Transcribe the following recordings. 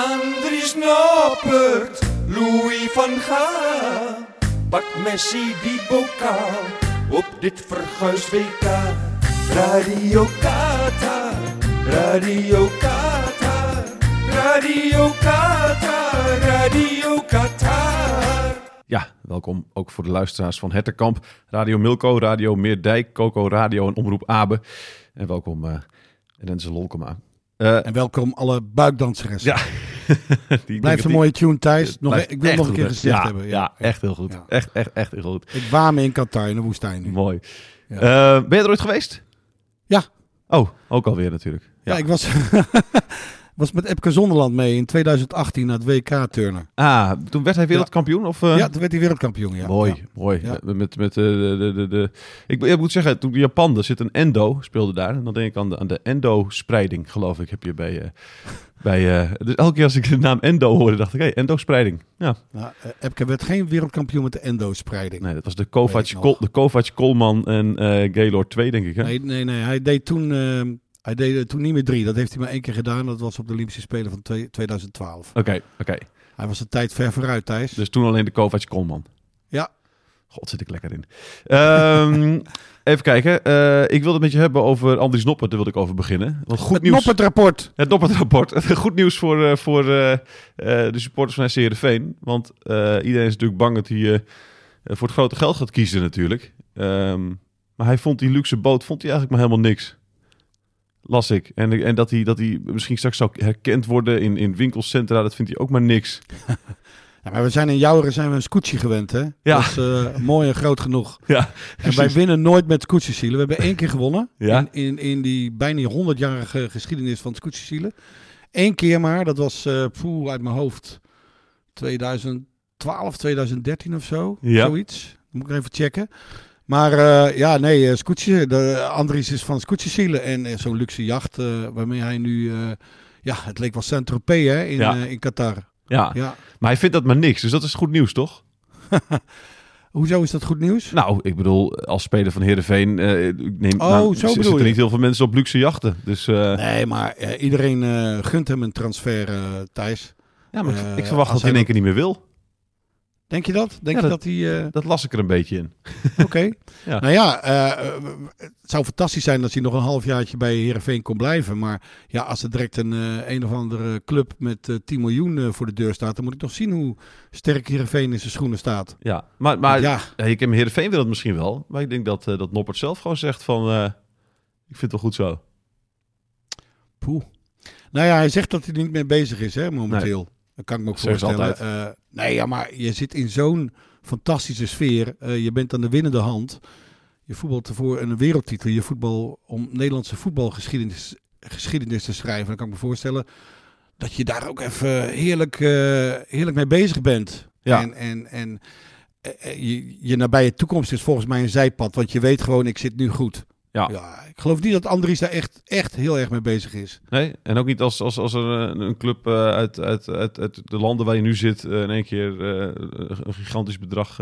Andries Noppert, Louis van Gaal. Pak Messi die bokaal op dit verguisd WK. Radio Qatar, Radio Qatar, Radio Qatar, Radio Qatar. Ja, welkom ook voor de luisteraars van Hetterkamp, Radio Milko, Radio Meerdijk, Coco Radio en Omroep Abe. En welkom uh, Renze Lolkema. Uh, en welkom alle buikdansers. Ja. die Blijft een mooie tune, Thijs. Nog, e- ik wil nog een keer gezegd ja, hebben. Ja, ja, echt heel goed. Ja. Echt, echt, echt heel goed. Ik waam in Qatar, in de woestijn nu. Mooi. Uh, ben je er ooit geweest? Ja. Oh, ook alweer natuurlijk. Ja, ik was, was met Epke Zonderland mee in 2018 naar het WK turnen. Ah, toen werd hij wereldkampioen? Of, uh... Ja, toen werd hij wereldkampioen, ja. Mooi, ja. mooi. Met, met de, de, de, de, Ik, ik moet zeggen, toen Japan, er zit een endo, speelde daar. En dan denk ik aan de, aan de endo-spreiding, geloof ik, heb je bij... Uh, bij, dus elke keer als ik de naam endo hoorde, dacht ik, hé, hey, endo-spreiding. Ja. Nou, Epke werd geen wereldkampioen met de endo-spreiding. Nee, dat was de Kovac, de Kovac Kolman en Gaylord 2, denk ik. Hè? Nee, nee, nee. Hij deed toen... Hij deed toen niet meer drie. Dat heeft hij maar één keer gedaan. Dat was op de Olympische Spelen van 2012. Oké, okay, oké. Okay. Hij was de tijd ver vooruit, Thijs. Dus toen alleen de Kovac Kolman. Ja. God, zit ik lekker in. Um, even kijken. Uh, ik wilde het met je hebben over Andries Noppert. Daar wilde ik over beginnen. Want goed het nieuws. Noppert-rapport. Het Noppert-rapport. goed nieuws voor, uh, voor uh, de supporters van SC Heerenveen. Want iedereen is natuurlijk bang dat hij voor het grote geld gaat kiezen natuurlijk. Um, maar hij vond die luxe boot vond hij eigenlijk maar helemaal niks. Las ik. En, en dat, hij, dat hij misschien straks zou herkend worden in, in winkelcentra, dat vindt hij ook maar niks. Ja, maar we zijn in Jouweren zijn we een scootje gewend, hè? Ja. Dat is uh, mooi en groot genoeg. Ja, en wij winnen nooit met scootjesielen. We hebben één keer gewonnen ja? in, in, in die bijna 100-jarige geschiedenis van scootjesielen. Eén keer maar, dat was uh, poeh, uit mijn hoofd 2012, 2013 of zo. Ja. Zoiets. Moet ik even checken. Maar uh, ja, nee, uh, Scootje, de Andries is van Scootjesielen en uh, zo'n luxe jacht waarmee hij nu, ja, het leek wel Saint-Tropez hè, in, ja. in Qatar. Ja. ja, maar hij vindt dat maar niks, dus dat is goed nieuws, toch? Hoezo is dat goed nieuws? Nou, ik bedoel, als speler van Heerenveen neem, oh, nou, zo zitten er niet heel veel mensen op luxe jachten. Dus, nee, maar iedereen gunt hem een transfer, Thijs. Ja, maar ik verwacht dat hij in één keer niet meer wil. Denk je dat? Denk ja, je dat, hij... Uh... Dat las ik er een beetje in. Oké. Okay. ja. Nou ja, uh, het zou fantastisch zijn als hij nog een halfjaartje bij Heerenveen kon blijven. Maar ja, als er direct een, uh, een of andere club met 10 miljoen voor de deur staat... dan moet ik nog zien hoe sterk Heerenveen in zijn schoenen staat. Ja, maar, maar ja. ik heb Heerenveen wil het misschien wel. Maar ik denk dat, dat Noppert zelf gewoon zegt van... ik vind het wel goed zo. Poeh. Nou ja, hij zegt dat hij er niet mee bezig is hè, momenteel. Nee. Dat kan ik me ook voorstellen. Uh, nee, ja, maar je zit in zo'n fantastische sfeer. Uh, je bent aan de winnende hand. Je voetbalt ervoor een wereldtitel. Je voetbal om Nederlandse voetbalgeschiedenis geschiedenis te schrijven. Dan kan ik me voorstellen dat je daar ook even heerlijk, uh, heerlijk mee bezig bent. Ja. En, en, en je, je nabije toekomst is volgens mij een zijpad. Want je weet gewoon, ik zit nu goed. Ja. ja. ik geloof niet dat Andries daar echt, echt heel erg mee bezig is. Nee, en ook niet als, als, als er een, een club uh, uit, uit, uit, uit, de landen waar je nu zit uh, in één keer uh, een gigantisch bedrag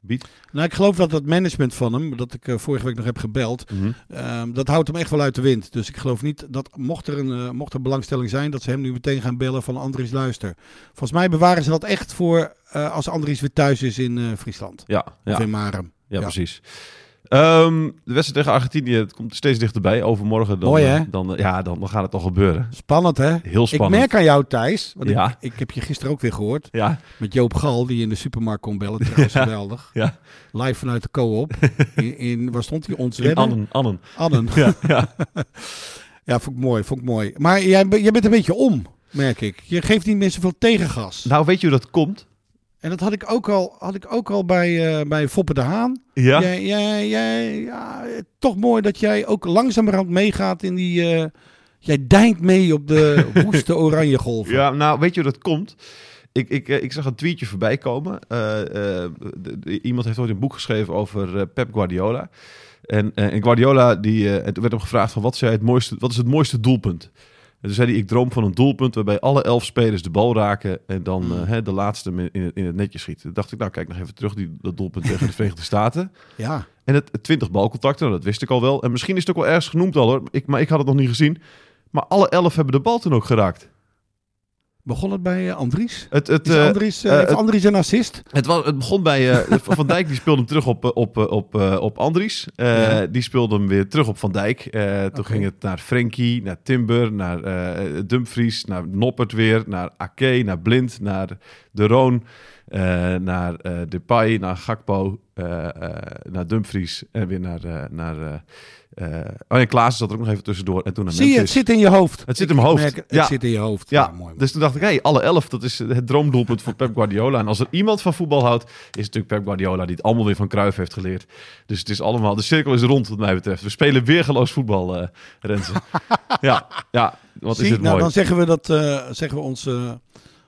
biedt. Nou, ik geloof dat het management van hem, dat ik vorige week nog heb gebeld, mm -hmm. um, dat houdt hem echt wel uit de wind. Dus ik geloof niet dat, mocht er, een, mocht er belangstelling zijn, dat ze hem nu meteen gaan bellen van Andries luister. Volgens mij bewaren ze dat echt voor als Andries weer thuis is in Friesland. Ja, ja. Of in Marem. Ja, ja. precies. Um, de wedstrijd tegen Argentinië het komt steeds dichterbij. Overmorgen dan, Mooi, hè? Dan, ja, dan, dan gaat het toch gebeuren. Spannend, hè? Heel spannend. Ik merk aan jou, Thijs. Want ja. ik, ik heb je gisteren ook weer gehoord. Ja. Met Joop Gal, die in de supermarkt kon bellen. Trouwens, ja. geweldig. Ja. Live vanuit de co-op. In, in, waar stond hij? Ons in Annen. Annen. Annen. Ja, ja. ja, vond ik mooi. Vond ik mooi. Maar jij, jij bent een beetje om, merk ik. Je geeft niet meer zoveel tegengas. Nou, weet je hoe dat komt? En dat had ik ook al, had ik ook al bij, uh, bij Foppe de Haan. Ja. Jij, jij, jij, ja, toch mooi dat jij ook langzamerhand meegaat in die... Uh, jij deint mee op de woeste oranje golven. Ja, nou, weet je hoe dat komt? Ik, ik, ik zag een tweetje voorbij komen. Uh, de, de, iemand heeft ooit een boek geschreven over Pep Guardiola. En, en Guardiola, die, het werd hem gevraagd van wat, zei het mooiste, wat is het mooiste doelpunt? En toen zei hij, ik droom van een doelpunt waarbij alle elf spelers de bal raken en dan uh, hè, de laatste in het, in het netje schiet. Toen dacht ik, nou kijk nog even terug, die, dat doelpunt tegen de Verenigde Staten. Ja. En het 20 balcontacten, nou, dat wist ik al wel. En misschien is het ook wel ergens genoemd al hoor, ik, maar ik had het nog niet gezien. Maar alle elf hebben de bal toen ook geraakt. Begon het bij uh, Andries? Het, het, Is Andries, uh, het, Andries een assist? Het, was, het begon bij Van Dijk, die speelde hem terug op, op, op, op Andries. Ja. Die speelde hem weer terug op Van Dijk. toen okay. ging het naar Frenkie, naar Timber, naar Dumfries, naar Noppert weer, naar Ake, naar Blind, naar De Roon. Uh, naar uh, Depay, naar Gakpo, uh, naar Dumfries en weer naar... naar oh ja, Klaas zat er ook nog even tussendoor. En toen naar Zie je, het zit in je hoofd. Het zit in mijn hoofd. Merk, het ja. zit in je hoofd. Ja, ja mooi, dus toen dacht ik, hey, alle elf, dat is het droomdoelpunt van Pep Guardiola. En als er iemand van voetbal houdt, is het natuurlijk Pep Guardiola, die het allemaal weer van Cruijff heeft geleerd. Dus het is allemaal, de cirkel is rond wat mij betreft. We spelen weergeloos voetbal, uh, Renze. ja, ja, wat Zie, is het nou, mooi. Dan zeggen we dat, uh, zeggen we ons... Uh,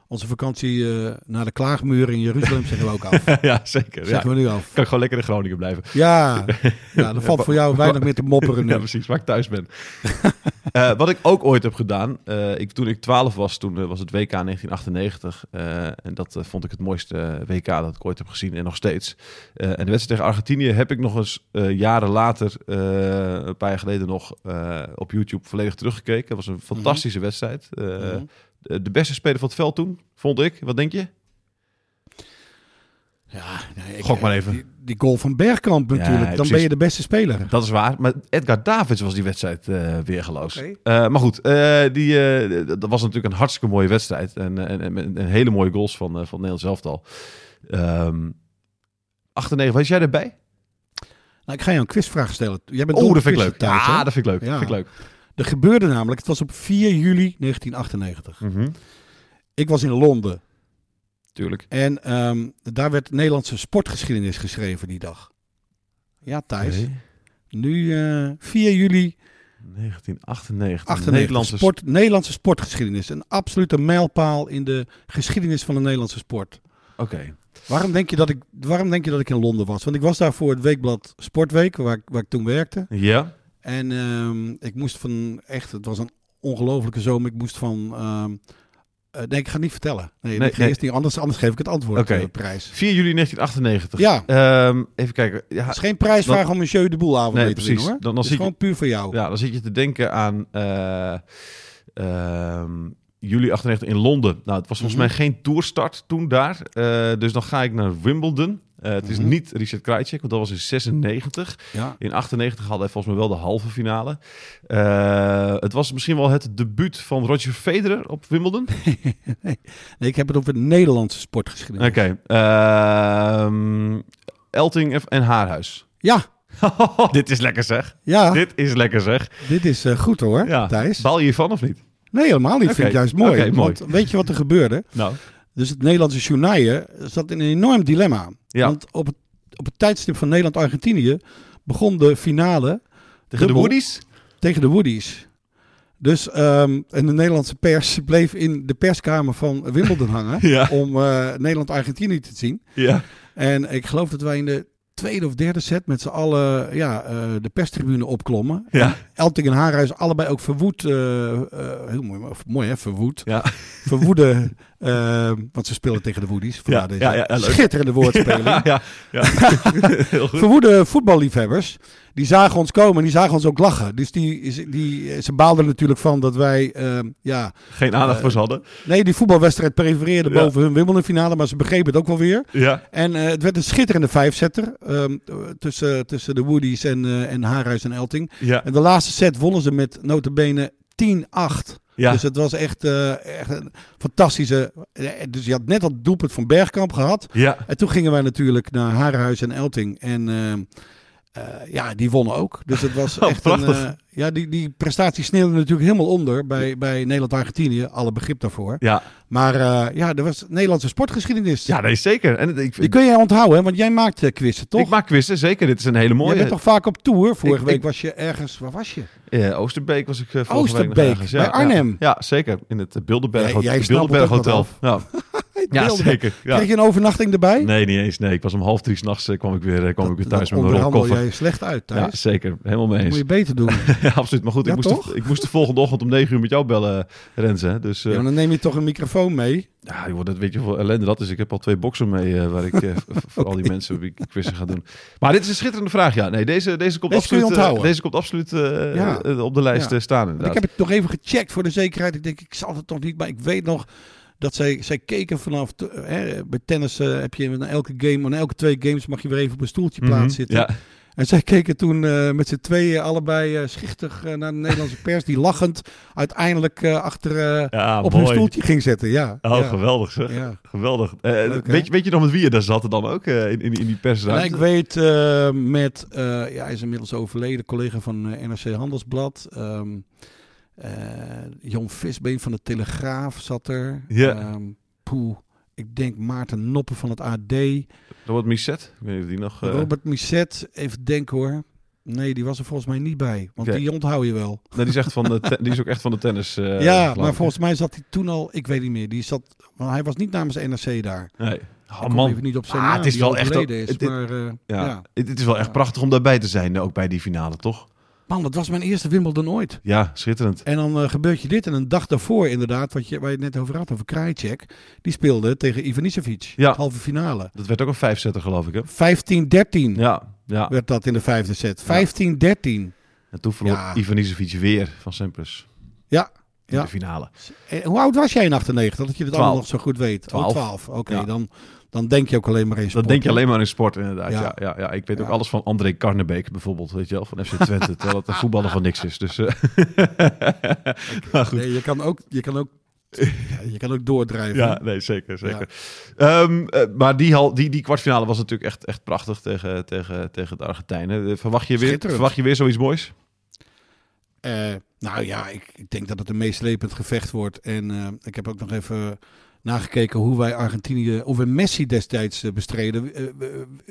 onze vakantie uh, naar de Klaagmuur in Jeruzalem zeggen we ook af. ja, zeker. Zeggen ja. we nu af. Kan ik gewoon lekker in Groningen blijven. Ja, ja dan valt voor jou weinig meer te mopperen nu. Ja, precies, waar ik thuis ben. uh, wat ik ook ooit heb gedaan, uh, ik, toen ik 12 was, toen was het WK 1998. en dat vond ik het mooiste WK dat ik ooit heb gezien en nog steeds. en de wedstrijd tegen Argentinië heb ik nog eens jaren later, een paar jaar geleden nog, op YouTube volledig teruggekeken. Het was een fantastische mm -hmm. wedstrijd. Mm -hmm de beste speler van het veld toen, vond ik. Wat denk je? Ja, nee, ik, Gok maar even. Die, die, goal van Bergkamp natuurlijk. Ja, Dan precies. ben je de beste speler. Dat is waar. Maar Edgar Davids was die wedstrijd uh, weergeloos. Okay. Uh, maar goed, uh, die, dat was natuurlijk een hartstikke mooie wedstrijd. En, en, en, en hele mooie goals van, van Nederland elftal. Um, 98, was jij erbij? Nou, ik ga je een quizvraag stellen. Jij bent oh, dat vind ik leuk. Tijd, ja, dat vind ik leuk. Ja. Vind ik leuk. Er gebeurde namelijk, het was op 4 juli 1998. Mm -hmm. Ik was in Londen. Tuurlijk. En um, daar werd Nederlandse sportgeschiedenis geschreven die dag. Ja, Thijs. Nu uh, 4 juli 1998. 98. Nederlandse, sport, Nederlandse sportgeschiedenis. Een absolute mijlpaal in de geschiedenis van de Nederlandse sport. Oké. Okay. Waarom denk, je dat ik, waarom denk je dat ik in Londen was? Want ik was daar voor het weekblad Sportweek, waar, waar ik toen werkte. Ja. En um, ik moest van, echt, het was een ongelofelijke zomer. Ik moest van, um, uh, nee, ik ga het niet vertellen. Nee, nee, nee. Eerst niet, anders, anders geef ik het antwoord. Oké. Uh, prijs. 4 juli 1998. Ja. Um, even kijken. Ja, het is geen prijsvraag dan, om een jeu de boel avond nee, te precies. winnen, hoor. Dan, dan het is gewoon je, puur voor jou. Ja, dan zit je te denken aan uh, juli 98 in Londen. Nou, het was volgens Mhm. mij geen toerstart toen daar. Dus dan ga ik naar Wimbledon. Uh, het is Mhm. niet Richard Krajicek, want dat was in 96. Ja. In 98 hadden hij volgens mij wel de halve finale. Uh, het was misschien wel het debuut van Roger Federer op Wimbledon. nee, nee, ik heb het over Nederlandse sportgeschiedenis. Oké. Okay. Uh, Elting en Haarhuis. Ja. dit is lekker zeg. Ja. Dit is lekker zeg. Dit is uh, goed hoor, ja. Thijs. Baal je hiervan of niet? Nee, helemaal niet. Okay. Vind ik juist mooi. Okay, mooi. Want weet je wat er gebeurde? Nou. Dus het Nederlandse journaille zat in een enorm dilemma. Ja. Want op het, op het tijdstip van Nederland-Argentinië begon de finale... Tegen de Woodies? Tegen de Woodies. Dus um, en de Nederlandse pers bleef in de perskamer van Wimbledon hangen... ja. om uh, Nederland-Argentinië te zien. Ja. En ik geloof dat wij in de tweede of derde set met z'n allen ja, uh, de perstribune opklommen. Ja. En Elting en Haarhuis allebei ook verwoed. Uh, uh, heel mooi, mooi hè, verwoed. Ja. Verwoede, want ze spelen tegen de Woodies. Ja, deze ja, ja, ja, schitterende woordspeling. Ja, ja. Verwoede voetballiefhebbers, die zagen ons komen en die zagen ons ook lachen. Dus die, die, ze baalden natuurlijk van dat wij, ja... Geen aandacht voor ze hadden. Nee, die voetbalwedstrijd prefereerde ja. boven hun Wimbledon finale, maar ze begrepen het ook wel weer. Ja. En het werd een schitterende vijfzetter um, tussen, tussen de Woodies en, en Haarhuis en Elting. Ja. En de laatste set wonnen ze met notabene 10-8. Ja. Dus het was echt, uh, echt een fantastische... Dus je had net dat doelpunt van Bergkamp gehad. Ja. En toen gingen wij natuurlijk naar Haarhuis en Elting. En uh, uh, ja, die wonnen ook. Dus het was oh, echt prachtig. een... ja, die, die prestatie sneeuwde natuurlijk helemaal onder bij, bij Nederland-Argentinië. Alle begrip daarvoor. Ja. Maar uh, ja, er was Nederlandse sportgeschiedenis. Ja, nee, zeker. En, ik, die kun je onthouden, hè? want jij maakt quizzen, toch? Ik maak quizzen, zeker. Dit is een hele mooie. Je bent toch vaak op tour? Vorige Ik- week ik- was je ergens... Waar was je? Ja, Oosterbeek was ik vorige Oosterbeek, week nog ergens. Ja, bij Arnhem. Ja, ja, zeker. In het Bilderberg, Jij- jij Bilderberg Hotel. Ja, ja zeker. Ja. Kreeg je een overnachting erbij? Nee, niet eens. Nee, ik was om half drie s'nachts kwam ik weer, eh, kwam ik weer thuis met mijn rolkoffer. jij slecht uit, Ja, Thijs. zeker. Helemaal mee eens. moet je beter doen. Ja, absoluut. Maar goed, Ja, ik, moest de, ik moest de volgende ochtend om negen uur met jou bellen, Renze. hè. Dus eh, Ja, maar dan neem je toch een microfoon mee. ja, joh, dat weet je hoeveel ellende dat is. Ik heb al twee boxen mee eh, waar ik eh, voor al die mensen ik quizzen ga doen. Maar dit is een schitterende vraag. Ja, nee, deze, deze komt Deze absoluut, eh, deze komt absoluut eh, Ja. eh, op de lijst Ja. eh, staan. Inderdaad. ik heb het nog even gecheckt voor de zekerheid. Ik denk, ik zal het toch niet, maar ik weet nog... dat zij, zij keken vanaf, hè, bij tennis heb je na elke game, na elke twee games mag je weer even op een stoeltje mm plaats zitten. Ja. En zij keken toen uh, met z'n tweeën allebei uh, schichtig uh, naar de Nederlandse pers, die lachend uiteindelijk achter ja, op hun stoeltje ging zetten. Ja, oh, ja. geweldig zeg. Ja. Geweldig. Leuk, weet, je, weet je nog met wie je daar zat dan ook in, in, in die persruimte? Nou, ik weet met, ja, hij is inmiddels overleden, collega van NRC Handelsblad. Um, Jon Visbeen van de Telegraaf zat er. Ja. Um, poeh. Ik denk Maarten Noppen van het AD. Robert Misset? Ik weet niet die nog... Uh... Robert Misset, even denken hoor. Nee, die was er volgens mij niet bij. Want die onthoud je wel. Nee, die is, echt van de die is ook echt van de tennis. Uh, ja, maar volgens mij zat hij toen al... Ik weet niet meer. Die zat, want hij was niet namens NRC daar. Nee. Oh, man. Even niet op zijn ah, naam, het is wel echt... Is, het, maar, uh, ja, Het, het, is wel echt prachtig om daarbij te zijn, ook bij die finale, toch? Man, dat was mijn eerste Wimbledon ooit. Ja, schitterend. En dan uh, gebeurt je dit. En een dag daarvoor inderdaad, wat je, waar je het net over had, over Krajicek. Die speelde tegen Ivanisevic. Ja. Halve finale. Dat werd ook een vijfzetter geloof ik hè? 15-13 ja, ja. werd dat in de vijfde set. 15-13. En toen verloor ja. Ivanisevic weer van Sampras. Ja. In de finale. En hoe oud was jij in 98? Dat je het allemaal nog zo goed weet. 12. Oh, 12. Oké, dan dan denk je ook alleen maar in sport. Dan denk je alleen maar in sport, inderdaad. Ja, ja, ja, Ik weet ook alles van André Karnebeek bijvoorbeeld, weet je wel, van FC Twente. terwijl het een voetballer van niks is. Dus, uh... maar goed. Nee, je kan ook, je kan ook je kan ook doordrijven. Ja, nee, zeker. zeker. Ja. Um, uh, maar die, die, die kwartfinale was natuurlijk echt, echt prachtig tegen, tegen, tegen de Argentijnen. Eh, verwacht je weer, verwacht je weer zoiets moois? Uh, nou ja, ik, ik, denk dat het een meeslepend gevecht wordt. En uh, ik heb ook nog even nagekeken hoe wij Argentinië, of we Messi destijds uh, bestreden. Uh,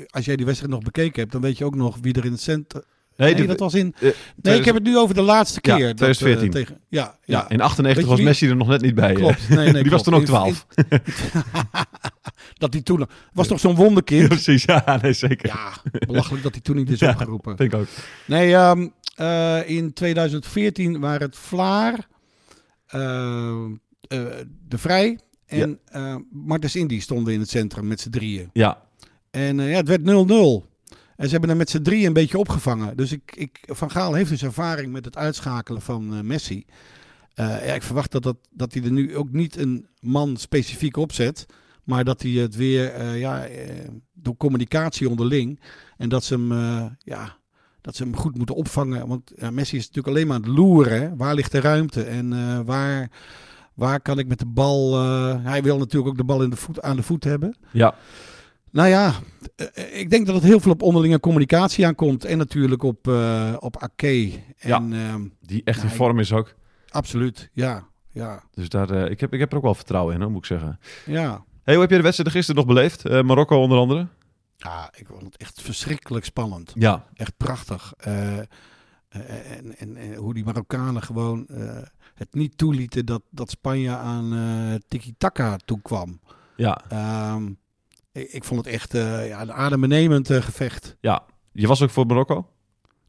als jij die wedstrijd nog bekeken hebt, dan weet je ook nog wie er in het centrum... Nee, dat was in. Uh, nee, ik heb het nu over de laatste keer. Ja, 2014. Dat, tegen, ja, ja, ja, in 98 was Messi er nog net niet bij. Klopt. Nee, nee, die was toen ook 12. dat hij toen was toch zo'n wonderkind. Ja, precies, ja, nee, zeker. Ja, belachelijk dat hij toen niet is opgeroepen. Ik ook. Nee, um, uh, in 2014 waren het Vlaar, de Vrij en ja. uh, Martens Indy stonden in het centrum met z'n drieën. Ja. En uh, ja, het werd 0-0. En ze hebben er met z'n drieën een beetje opgevangen. Dus ik, ik, Van Gaal heeft dus ervaring met het uitschakelen van uh, Messi. ja, ik verwacht dat, dat, dat hij er nu ook niet een man specifiek opzet. Maar dat hij het weer ja, door communicatie onderling. En dat ze hem, ja, dat ze hem goed moeten opvangen. Want Messi is natuurlijk alleen maar aan het loeren. Waar ligt de ruimte? En waar Waar kan ik met de bal... Uh, hij wil natuurlijk ook de bal in de voet, aan de voet hebben. Ja. Nou ja, eh, ik denk dat het heel veel op onderlinge communicatie aankomt. En natuurlijk op, uh, op Ake. En, ja, uh, die echt in vorm is ook. Absoluut, ja. ja. Dus daar, uh, ik, heb, ik heb er ook wel vertrouwen in, hoor, moet ik zeggen. Ja. Hey, hoe heb je de wedstrijd gisteren nog beleefd? Marokko onder andere? Ja, ik vond het echt verschrikkelijk spannend. Ja. Echt prachtig. En, en, en, hoe die Marokkanen gewoon het niet toelieten dat, dat Spanje aan uh, tiki-taka toekwam. Ja. Um, ik, ik, vond het echt ja, een adembenemend gevecht. Ja, je was ook voor Marokko?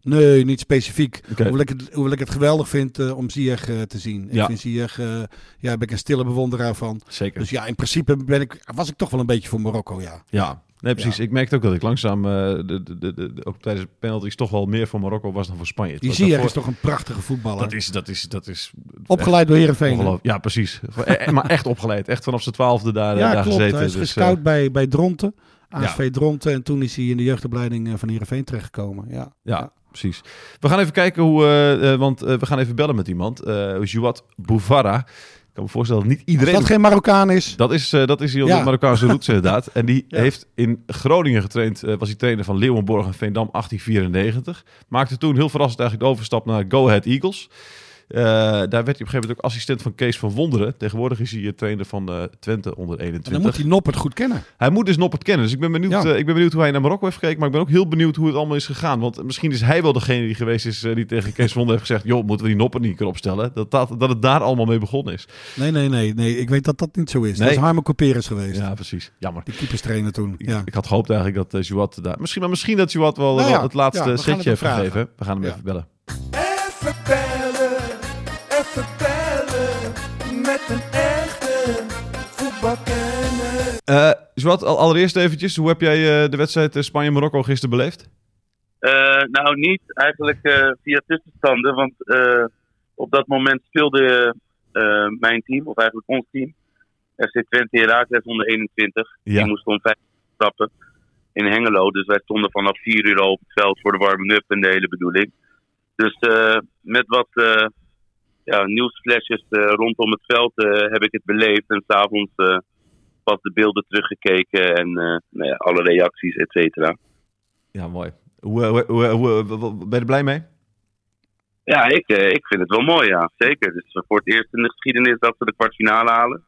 Nee, niet specifiek. Okay. Hoewel, ik het, hoewel ik het geweldig vind uh, om Ziyech uh, te zien. Ja. Ik vind Ziyech, uh, ja, ben ik een stille bewonderaar van. Zeker. Dus ja, in principe ben ik, was ik toch wel een beetje voor Marokko, ja. Ja, Nee, precies. Ik merkte ook dat ik langzaam, uh, de, de, de, ook tijdens penalties, toch wel meer voor Marokko was dan voor Spanje. Die Ziyech is toch een prachtige voetballer? Dat is, dat is, dat is opgeleid door Heerenveen. Ja, precies. E- maar echt opgeleid. Echt vanaf zijn twaalfde daar, ja, daar klopt. gezeten. Hij is dus, gescout bij, bij Dronten. ASV ja. Dronten. En toen is hij in de jeugdopleiding van Heerenveen terechtgekomen. Ja. ja. Precies. We gaan even kijken hoe, uh, uh, want we gaan even bellen met iemand. Uh, Jouat Bouvara kan me voorstellen dat niet iedereen... Als dat geen Marokkaan is. Dat is, uh, dat is hier ja. Marokkaanse roots inderdaad. En die ja. heeft in Groningen getraind. Uh, was hij trainer van Leeuwenborg en Veendam 1894. Maakte toen heel verrassend eigenlijk de overstap naar Go Ahead Eagles. Uh, daar werd hij op een gegeven moment ook assistent van Kees van Wonderen. Tegenwoordig is hij trainer van uh, Twente onder 21. En dan moet hij Noppert goed kennen. Hij moet dus Noppert kennen. Dus ik ben, benieuwd, ja. ik ben benieuwd hoe hij naar Marokko heeft gekeken. Maar ik ben ook heel benieuwd hoe het allemaal is gegaan. Want misschien is hij wel degene die geweest is die tegen Kees van Wonderen heeft gezegd... joh, moeten we die Noppert niet kunnen opstellen? Dat, dat, dat het daar allemaal mee begonnen is. Nee, nee, nee. nee. Ik weet dat dat niet zo is. Nee. Dat is Harmo Couperus geweest. Ja, precies. Jammer. Die keeperstrainer toen. Ja. Ik, ik, had gehoopt eigenlijk dat uh, Jouat daar... Misschien, maar misschien dat Jouat wel, nou, wel het laatste setje heeft gegeven. We gaan hem even bellen. Uh, Zwat, allereerst eventjes, hoe heb jij uh, de wedstrijd Spanje-Marokko gisteren beleefd? Uh, nou, niet eigenlijk uh, via tussenstanden, want op dat moment speelde mijn team, of eigenlijk ons team, FC Twente Herakles onder 21. Ja. Die moest om vijf stappen in Hengelo. Dus wij stonden vanaf 4 uur al op het veld voor de warming-up en de hele bedoeling. Dus eh, met wat eh ja, nieuwsflesjes eh, rondom het veld eh, heb ik het beleefd. En s'avonds eh pas de beelden teruggekeken en eh, nou ja, alle reacties, et cetera. Ja, mooi. Hoe, hoe, hoe, hoe- hoe- ben je er blij mee? Ja, ik, eh, ik vind het wel mooi, ja. Zeker. Het is voor het eerst in de geschiedenis dat we de kwartfinale halen.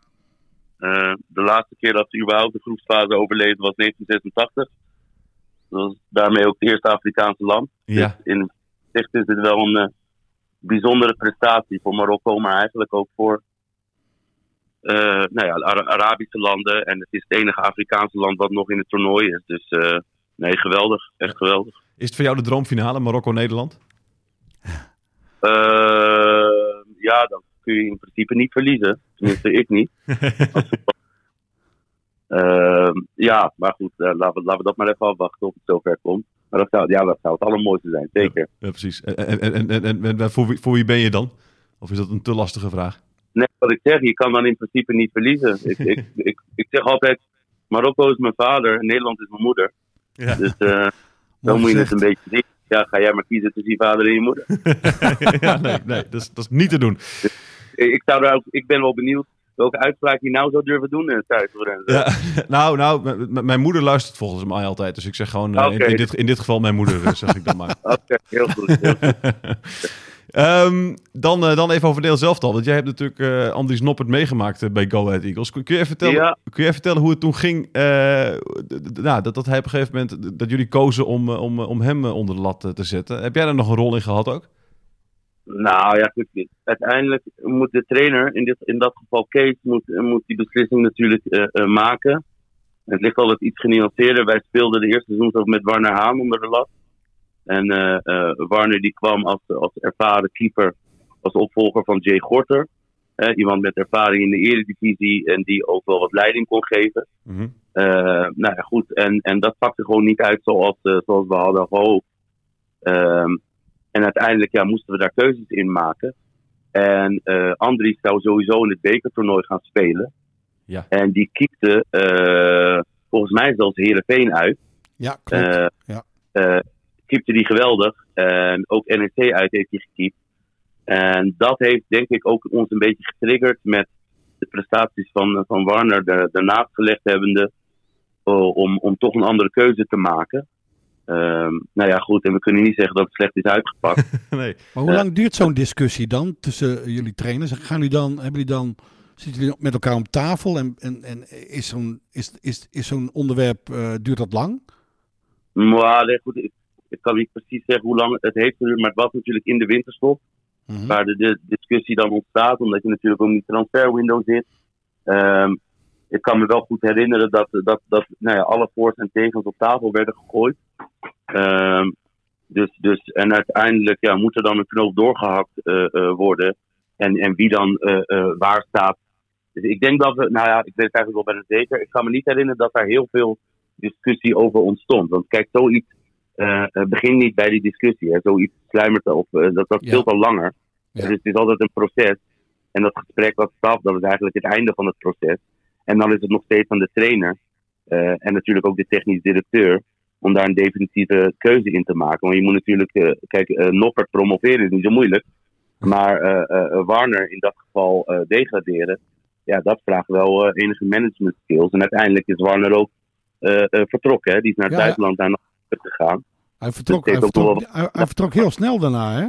Eh, de laatste keer dat we überhaupt de groepsfase overleefden was 1986. Dat was daarmee ook het eerste Afrikaanse land. Ja. Dus in zicht is het wel een eh, bijzondere prestatie voor Marokko, maar eigenlijk ook voor eh, nou ja, Ara- Arabische landen. En het is het enige Afrikaanse land wat nog in het toernooi is. Dus eh, nee, geweldig. Echt geweldig. Is het voor jou de droomfinale Marokko-Nederland? Eh, ja, dan kun je in principe niet verliezen. Tenminste, ik niet. Eh, ja, maar goed, eh, laten, we, laten we dat maar even afwachten of het zover komt. Maar dat zou, ja, dat zou het allermooiste zijn, zeker. Ja, precies. En, en, en, en, en, en voor, wie, voor wie ben je dan? Of is dat een te lastige vraag? Net wat ik zeg, je kan dan in principe niet verliezen. Ik, ik, ik, ik zeg altijd, Marokko is mijn vader en Nederland is mijn moeder. Ja. Dus eh Mooi moet je het een beetje zien. Ja, ga jij maar kiezen tussen je vader en je moeder. ja, nee, nee dat, is, dat is niet te doen. Ik, ik zou daar ook, ik ben wel benieuwd welke uitspraak je nou zou durven doen in het. Ja, nou, nou, mijn moeder luistert volgens mij altijd. Dus ik zeg gewoon, eh, in, Oké. in dit, in dit geval mijn moeder, eh, zeg ik dan maar. Oké, heel goed. Heel goed. Ehm, dan, eh, dan even over Deel zelf al. Want jij hebt natuurlijk eh Andries Noppert meegemaakt eh, bij Go Ahead Eagles. Kun, je even vertellen, Ja. kun je even vertellen hoe het toen ging? nou, dat, dat hij op een gegeven moment, dat jullie kozen om, om, om hem onder de lat te zetten. Heb jij daar nog een rol in gehad ook? Nou ja, goed, uiteindelijk moet de trainer, in, dit, in dat geval Kees, moet, moet die beslissing natuurlijk maken. Het ligt altijd iets genuanceerder. Wij speelden de eerste seizoen ook met Warner Haan onder de lat. En eh, eh, Warner die kwam als, als ervaren keeper, als opvolger van Jay Gorter. Iemand met ervaring in de eredivisie en die ook wel wat leiding kon geven. Mhm. Eh, nou ja, goed. En, en dat pakte gewoon niet uit zoals, zoals we hadden gehoopt. Ehm, en uiteindelijk ja, moesten we daar keuzes in maken. En eh Andries zou sowieso in het bekertoernooi gaan spelen. Ja. En die kiepte eh, volgens mij zelfs Heerenveen uit. Ja, klopt. Eh Ja. Eh, keepte die geweldig. En ook NEC uit heeft hij gekiept. En dat heeft denk ik ook ons een beetje getriggerd met de prestaties van, van Warner er- daarnaast gelegd hebbende. eh, om, om toch een andere keuze te maken. Ehm, nou ja, goed. En we kunnen niet zeggen dat het slecht is uitgepakt. nee. Maar hoe Ja. lang duurt zo'n discussie dan tussen jullie trainers? Gaan jullie dan, hebben jullie dan, zitten jullie met elkaar om tafel en, en, en is zo'n is, is, is zo'n onderwerp, eh, duurt dat lang? maar nee, goed, ik, ik kan niet precies zeggen hoe lang het heeft geduurd. Maar het was natuurlijk in de winterstop. Mhm. waar de, de discussie dan ontstaat, omdat je natuurlijk ook in die transferwindow zit. Ehm, ik kan me wel goed herinneren dat, dat, dat nou ja, alle voor's en tegens op tafel werden gegooid. Ehm, dus, dus, en uiteindelijk ja, moet er dan een knoop doorgehakt eh, eh, worden. En, en wie dan eh, waar staat. Dus ik denk dat we, nou ja, ik weet het eigenlijk wel bijna zeker. Ik kan me niet herinneren dat daar heel veel discussie over ontstond. Want kijk, zoiets eh, eh, begint niet bij die discussie. Hè. Zoiets sluimert op. eh, dat dat Ja. speelt al langer. Ja. Dus het is altijd een proces. En dat gesprek wat staf, dat is eigenlijk het einde van het proces. En dan is het nog steeds aan de trainer. en natuurlijk ook de technisch directeur. Om daar een definitieve keuze in te maken. Want je moet natuurlijk, kijk, Noppert promoveren is niet zo moeilijk. Maar Warner in dat geval degraderen. Ja, dat vraagt wel enige management skills. En uiteindelijk is Warner ook vertrokken. Hè? Die is naar het Ja, buitenland nog gegaan. Hij vertrok, hij, vertrok, wel hij, hij vertrok heel snel daarna, hè?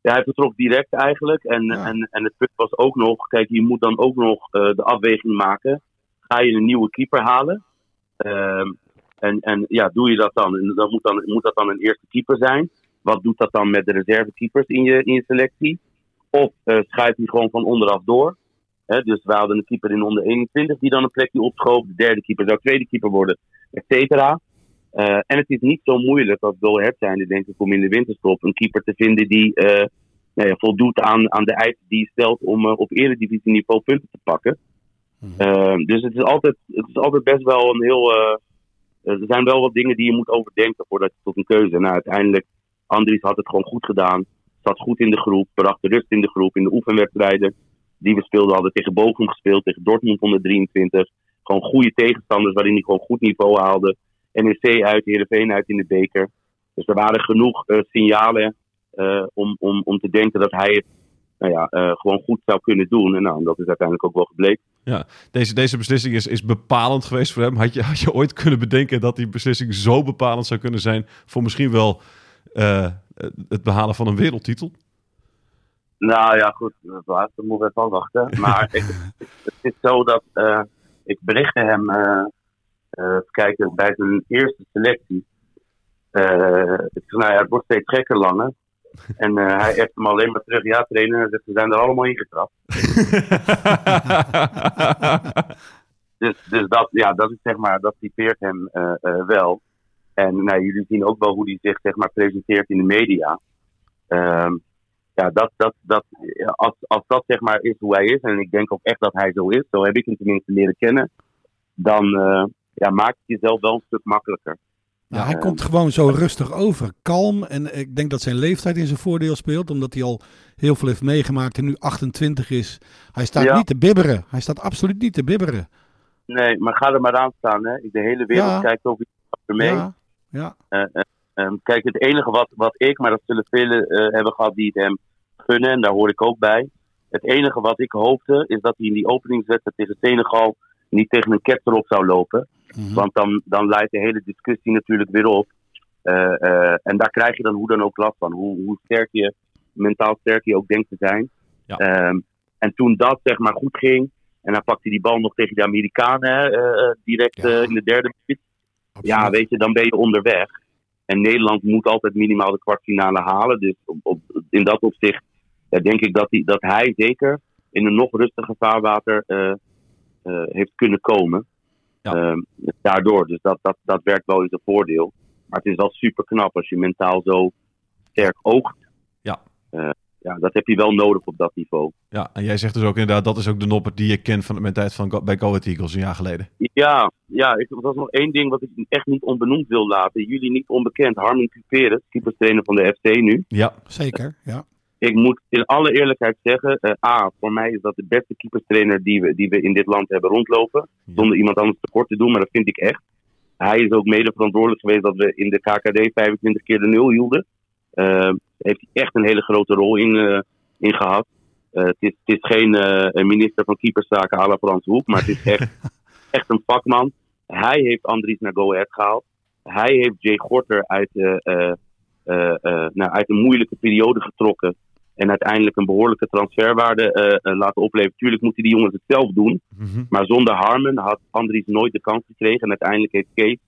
Ja, hij vertrok direct eigenlijk. En, Ja. en, en het punt was ook nog, kijk, je moet dan ook nog eh, de afweging maken. Ga je een nieuwe keeper halen? Ehm, en, en ja, doe je dat dan? En dan moet, dan? moet dat dan een eerste keeper zijn? Wat doet dat dan met de reservekeepers in je, in je selectie? Of eh schuift hij gewoon van onderaf door? Hè, dus we hadden een keeper in onder 21 die dan een plekje opschoof. De derde keeper zou tweede keeper worden, et cetera. Eh, en het is niet zo moeilijk als Go Ahead zijnde, denk ik, om in de winterstop een keeper te vinden die eh, nou ja, voldoet aan, aan de eisen die je stelt om eh, op eredivisieniveau punten te pakken. Mhm. Dus het is, altijd, het is altijd best wel een heel. er zijn wel wat dingen die je moet overdenken voordat je tot een keuze. Nou, uiteindelijk, Andries had het gewoon goed gedaan. Zat goed in de groep, bracht de rust in de groep, in de oefenwedstrijden. die we speelden hadden tegen Bochum gespeeld, tegen Dortmund onder 23. Gewoon goede tegenstanders waarin hij gewoon goed niveau haalde. NEC uit, Heerenveen uit in de beker. Dus er waren genoeg uh, signalen uh, om, om, om te denken dat hij het nou ja, uh, gewoon goed zou kunnen doen. En nou, dat is uiteindelijk ook wel gebleken. Ja, deze, deze beslissing is, is bepalend geweest voor hem. Had je, had je ooit kunnen bedenken dat die beslissing zo bepalend zou kunnen zijn voor misschien wel het behalen van een wereldtitel? Nou ja, goed, dat laatste moeten we even wachten. Maar ik, het is zo dat uh, ik berichtte hem, uh, uh, kijken, bij zijn eerste selectie. ik zei, nou ja, het wordt steeds gekker langer. En hij heeft hem alleen maar terug, ja trainen, ze zijn er allemaal ingetrapt. dus dus dat, ja, dat is zeg maar, dat typeert hem wel. En nou, jullie zien ook wel hoe hij zich zeg maar presenteert in de media. Ehm, ja, dat, dat, dat, als, als dat zeg maar is hoe hij is, en ik denk ook echt dat hij zo is, zo heb ik hem tenminste leren kennen, dan ja, maakt het jezelf wel een stuk makkelijker. Ja, hij komt gewoon zo rustig over, kalm. En ik denk dat zijn leeftijd in zijn voordeel speelt, omdat hij al heel veel heeft meegemaakt en nu 28 is. Hij staat niet te bibberen. Hij staat absoluut niet te bibberen. Nee, maar ga er maar aan staan. Hè. De hele wereld ja. kijkt over je mee. Ja, ja. Uh, Um, kijk, het enige wat, wat ik, maar dat zullen velen uh, hebben gehad die het hem gunnen, en daar hoor ik ook bij. Het enige wat ik hoopte, is dat hij in die openingswedstrijd tegen Senegal niet tegen een ketser op zou lopen. Mm -hmm. Want dan, dan leidt de hele discussie natuurlijk weer op. Uh, uh, en daar krijg je dan hoe dan ook last van. Hoe, hoe sterk je, mentaal sterk je ook denkt te zijn. Ja. Um, en toen dat zeg maar goed ging, en dan pakte hij die bal nog tegen de Amerikanen direct ja. in de derde minuut. Ja, weet je, dan ben je onderweg. En Nederland moet altijd minimaal de kwartfinale halen. Dus op, op, in dat opzicht ja, denk ik dat, die, dat hij zeker in een nog rustiger vaarwater heeft kunnen komen. Ja. Uh, daardoor. Dus dat, dat, dat werkt wel in zijn voordeel. Maar het is wel super knap als je mentaal zo sterk oogt. Ja. ja, dat heb je wel nodig op dat niveau. Ja, en jij zegt dus ook inderdaad, dat is ook de nopper die je kent van mijn tijd van, bij Go Ahead Eagles een jaar geleden. Ja, ja ik, dat is nog één ding wat ik echt niet onbenoemd wil laten. Jullie niet onbekend, Harmon Cuperes, keeperstrainer van de FC nu. Ja, zeker. Ja. Ik moet in alle eerlijkheid zeggen, uh, A, voor mij is dat de beste keeperstrainer die we, die we in dit land hebben rondlopen. Zonder iemand anders tekort te doen, maar dat vind ik echt. Hij is ook mede verantwoordelijk geweest dat we in de KKD 25 keer de nul hielden. Uh, heeft hij echt een hele grote rol in, uh, in gehad. Uh, het, is, het is geen minister van keeperszaken à la Frans Hoek, maar het is echt, echt een vakman. Hij heeft Andries naar Go Ahead gehaald. Hij heeft Jay Gorter uit, nou, uit een moeilijke periode getrokken. En uiteindelijk een behoorlijke transferwaarde laten opleveren. Tuurlijk moeten die jongens het zelf doen. Mm -hmm. Maar zonder Harmon had Andries nooit de kans gekregen. En uiteindelijk heeft Kees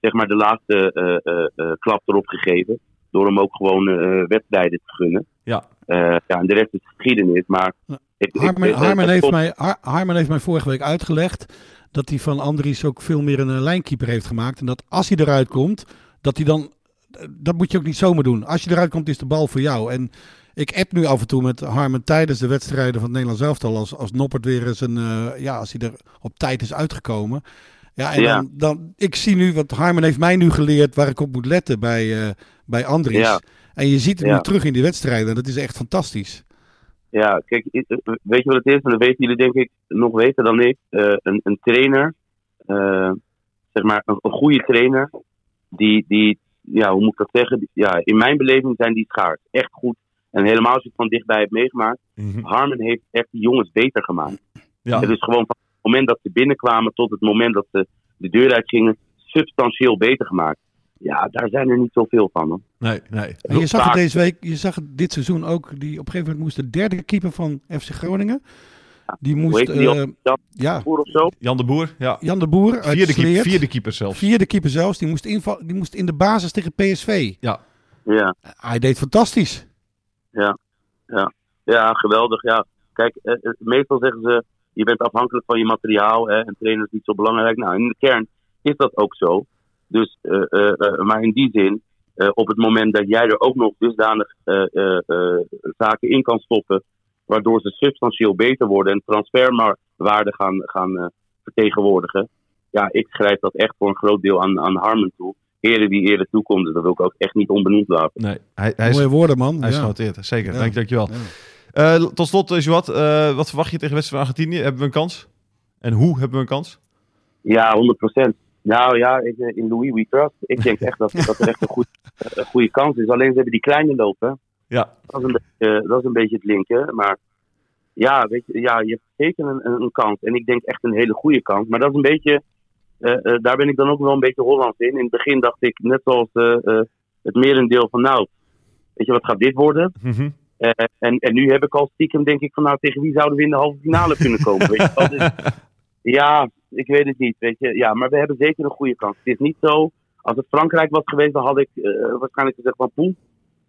zeg maar, de laatste klap erop gegeven. Door hem ook gewoon wedstrijden te gunnen. Ja. Uh, ja, en de rest is geschiedenis. Maar ik, Harman, ik, Harman, heeft mij, Harman heeft mij vorige week uitgelegd dat hij van Andries ook veel meer een lijnkeeper heeft gemaakt. En dat als hij eruit komt, dat hij dan. Dat moet je ook niet zomaar doen. Als je eruit komt, is de bal voor jou. En ik app nu af en toe met Harman tijdens de wedstrijden van het Nederlands elftal. Als, als Noppert weer eens een. Uh, ja, als hij er op tijd is uitgekomen. Ja, en Ja. Dan, dan. Ik zie nu, wat Harman heeft mij nu geleerd waar ik op moet letten bij, uh, bij Andries. Ja. En je ziet het Ja. nu terug in die wedstrijden. Dat is echt fantastisch. Ja, kijk, i- weet je wat het is? En dat weten jullie denk ik nog beter dan ik. Eh, een, een trainer, eh, zeg maar een, een goede trainer, die, die, ja, hoe moet ik dat zeggen? Ja, in mijn beleving zijn die schaars. Echt goed. En helemaal als je het van dichtbij hebt meegemaakt. Mhm. Harmon heeft echt die jongens beter gemaakt. Ja. Het is gewoon van het moment dat ze binnenkwamen tot het moment dat ze de deur uitgingen, substantieel beter gemaakt. Ja, daar zijn er niet zoveel van. Hoor. Nee, nee. En je zag het deze week, je zag het dit seizoen ook. Die op een gegeven moment moest de derde keeper van FC Groningen. Die Hoe moest, heet die? eh, Jan ja, Boer of zo? Jan de Boer, ja. Jan de Boer uit Vierde, vierde keeper zelfs. Vierde keeper zelfs. Die moest, inval, die moest in de basis tegen PSV. Ja, Ja. Hij deed fantastisch. Ja, geweldig. Ja. Kijk, eh, eh, meestal zeggen ze, je bent afhankelijk van je materiaal hè, en trainen is niet zo belangrijk. Nou, in de kern is dat ook zo. Dus, eh, maar in die zin, op het moment dat jij er ook nog dusdanig zaken in kan stoppen, waardoor ze substantieel beter worden en transferwaarde gaan, gaan vertegenwoordigen. Ja, ik schrijf dat echt voor een groot deel aan, aan Harmon toe. Heren wie eerder toekomt, dus dat wil ik ook echt niet onbenoemd laten. nee. Hij, hij is, Mooie woorden, man. hij is ja. genoteerd. Zeker, Ja. dank, dankjewel. Ja. tot slot, Joat, wat verwacht je tegen wedstrijd van Argentinië? Hebben we een kans? En hoe hebben we een kans? Ja, 100%. Nou ja, in Louis We Trust. Ik denk echt dat, dat er echt een, goed, een goede kans is. Alleen ze hebben die kleine lopen. Ja. Dat is een beetje, dat is een, beetje het linken. Maar ja, weet je, ja, je hebt zeker een, een, kans. En ik denk echt een hele goede kans. Maar dat is een beetje, uh, uh, daar ben ik dan ook wel een beetje Hollands in. In het begin dacht ik, net zoals uh, het merendeel van nou, weet je, wat gaat dit worden? Mm en, en nu heb ik al stiekem denk ik van nou, tegen wie zouden we in de halve finale kunnen komen? weet je? Dus, ja, ik weet het niet, weet je. Ja, maar we hebben zeker een goede kans. Het is niet zo, als het Frankrijk was geweest, dan had ik waarschijnlijk gezegd van poeh.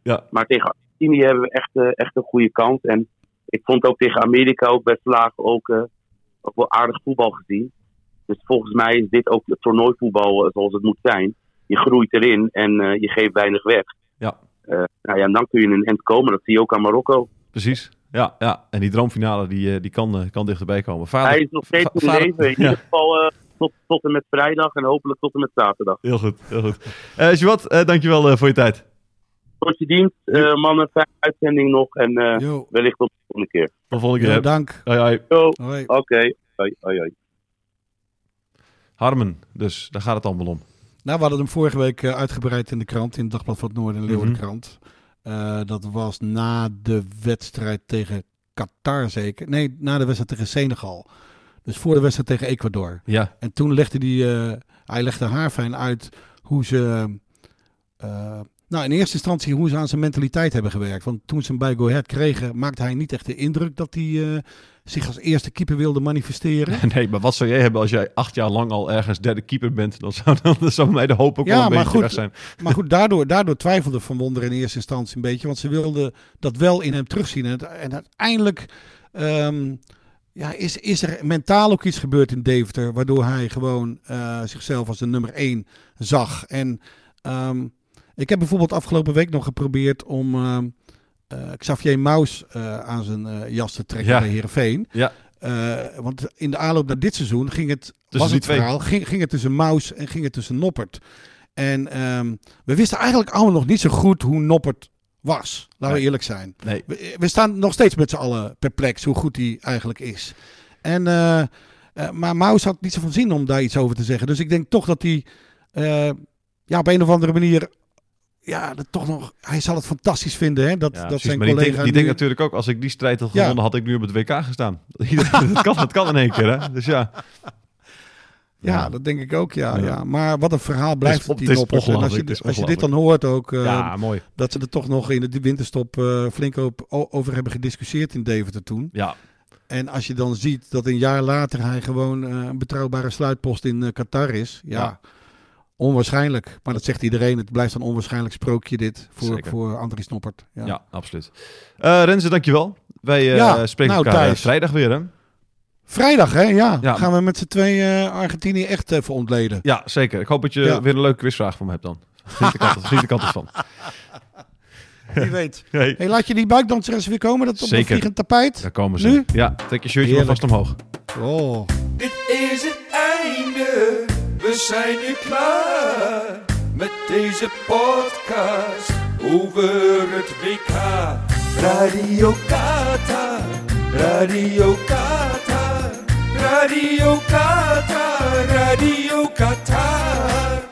Ja. Maar tegen Argentinië hebben we echt, echt een goede kans. En ik vond ook tegen Amerika ook best laag ook, uh, ook wel aardig voetbal gezien. Dus volgens mij is dit ook het toernooivoetbal uh, zoals het moet zijn. Je groeit erin en uh, je geeft weinig weg. Ja. nou ja, en dan kun je in een end komen. Dat zie je ook aan Marokko. Precies. Ja, ja. en die droomfinale die, die kan, kan dichterbij komen. Vader, Hij is nog steeds in leven. In ieder geval tot, tot en met vrijdag en hopelijk tot en met zaterdag. Heel goed, heel goed. Uh, Jawad, dankjewel voor je tijd. Tot je dienst, uh, mannen. Fijne uitzending nog. En uh, wellicht tot de volgende keer. Tot de volgende keer. Ja, dank. Hoi, hoi. Oké. Okay. Hoi, hoi, hoi. Harmen, dus daar gaat het allemaal om. Nou, we hadden hem vorige week uh, uitgebreid in de krant, in het Dagblad van het Noorden en Leeuwardenkrant. Mm -hmm. dat was na de wedstrijd tegen Qatar zeker. Nee, na de wedstrijd tegen Senegal. Dus voor de wedstrijd tegen Ecuador. Ja. En toen legde hij, hij legde haarfijn uit hoe ze... Nou, in eerste instantie hoe ze aan zijn mentaliteit hebben gewerkt. Want toen ze hem bij Go Ahead kregen, maakte hij niet echt de indruk dat hij zich als eerste keeper wilde manifesteren. Nee, maar wat zou jij hebben als jij acht jaar lang al ergens derde keeper bent? Dan zou, dan zou mij de hoop ook ja, wel een maar beetje goed, weg zijn. Maar goed, daardoor, daardoor twijfelde Van Wonder in eerste instantie een beetje. Want ze wilden dat wel in hem terugzien. En, en uiteindelijk um, ja, is, is er mentaal ook iets gebeurd in Deventer. Waardoor hij gewoon uh, zichzelf als de nummer één zag. En... Um, ik heb bijvoorbeeld afgelopen week nog geprobeerd om uh, Xavier Maus uh, aan zijn jas te trekken ja. bij Heerenveen. Ja. want in de aanloop naar dit seizoen ging het, tussen was het verhaal, ging, ging, het tussen Maus en ging het tussen Noppert. En um, we wisten eigenlijk allemaal nog niet zo goed hoe Noppert was. Laten we eerlijk zijn. Nee. We, we, staan nog steeds met z'n allen perplex hoe goed hij eigenlijk is. En, maar Maus had niet zoveel zin om daar iets over te zeggen. Dus ik denk toch dat hij ja, op een of andere manier ja, dat toch nog, hij zal het fantastisch vinden hè, dat, Ja, dat precies. zijn die, collega die nu- denkt natuurlijk ook, als ik die strijd had Ja. gewonnen, had ik nu op het WK gestaan. dat, kan, dat kan in één keer, hè? Dus ja. ja, dat denk ik ook, ja, Ja. ja. Maar wat een verhaal blijft Het het, die Noppert. En als je, is als je dit dan hoort ook, eh, ja, mooi. dat ze er toch nog in de winterstop eh, flink op, over hebben gediscussieerd in Deventer toen. Ja, En als je dan ziet dat een jaar later hij gewoon eh, een betrouwbare sluitpost in Qatar is, Ja. Onwaarschijnlijk. Maar dat zegt iedereen, het blijft een onwaarschijnlijk sprookje dit voor, Zeker. voor Andries Noppert. Ja. ja. absoluut. Eh Renze, dankjewel. Wij eh, Ja, spreken nou, elkaar eh, Thijs. vrijdag weer, hè? Vrijdag, hè? Ja. Ja. Gaan we met z'n twee eh, Argentinië echt even ontleden. Ja, zeker. Ik hoop dat je Ja. weer een leuke quizvraag van me hebt dan. Geniet de kant, geniet de kant ervan. Wie weet. Hey, Hey, laat je die buikdanseres weer komen? Dat op Zeker. een vliegend tapijt? daar komen ze. Nu? Ja, trek je shirtje maar vast omhoog. Oh. We zijn nu klaar met deze podcast over het WK. Radio Qatar, Radio Qatar, Radio Qatar, Radio Qatar.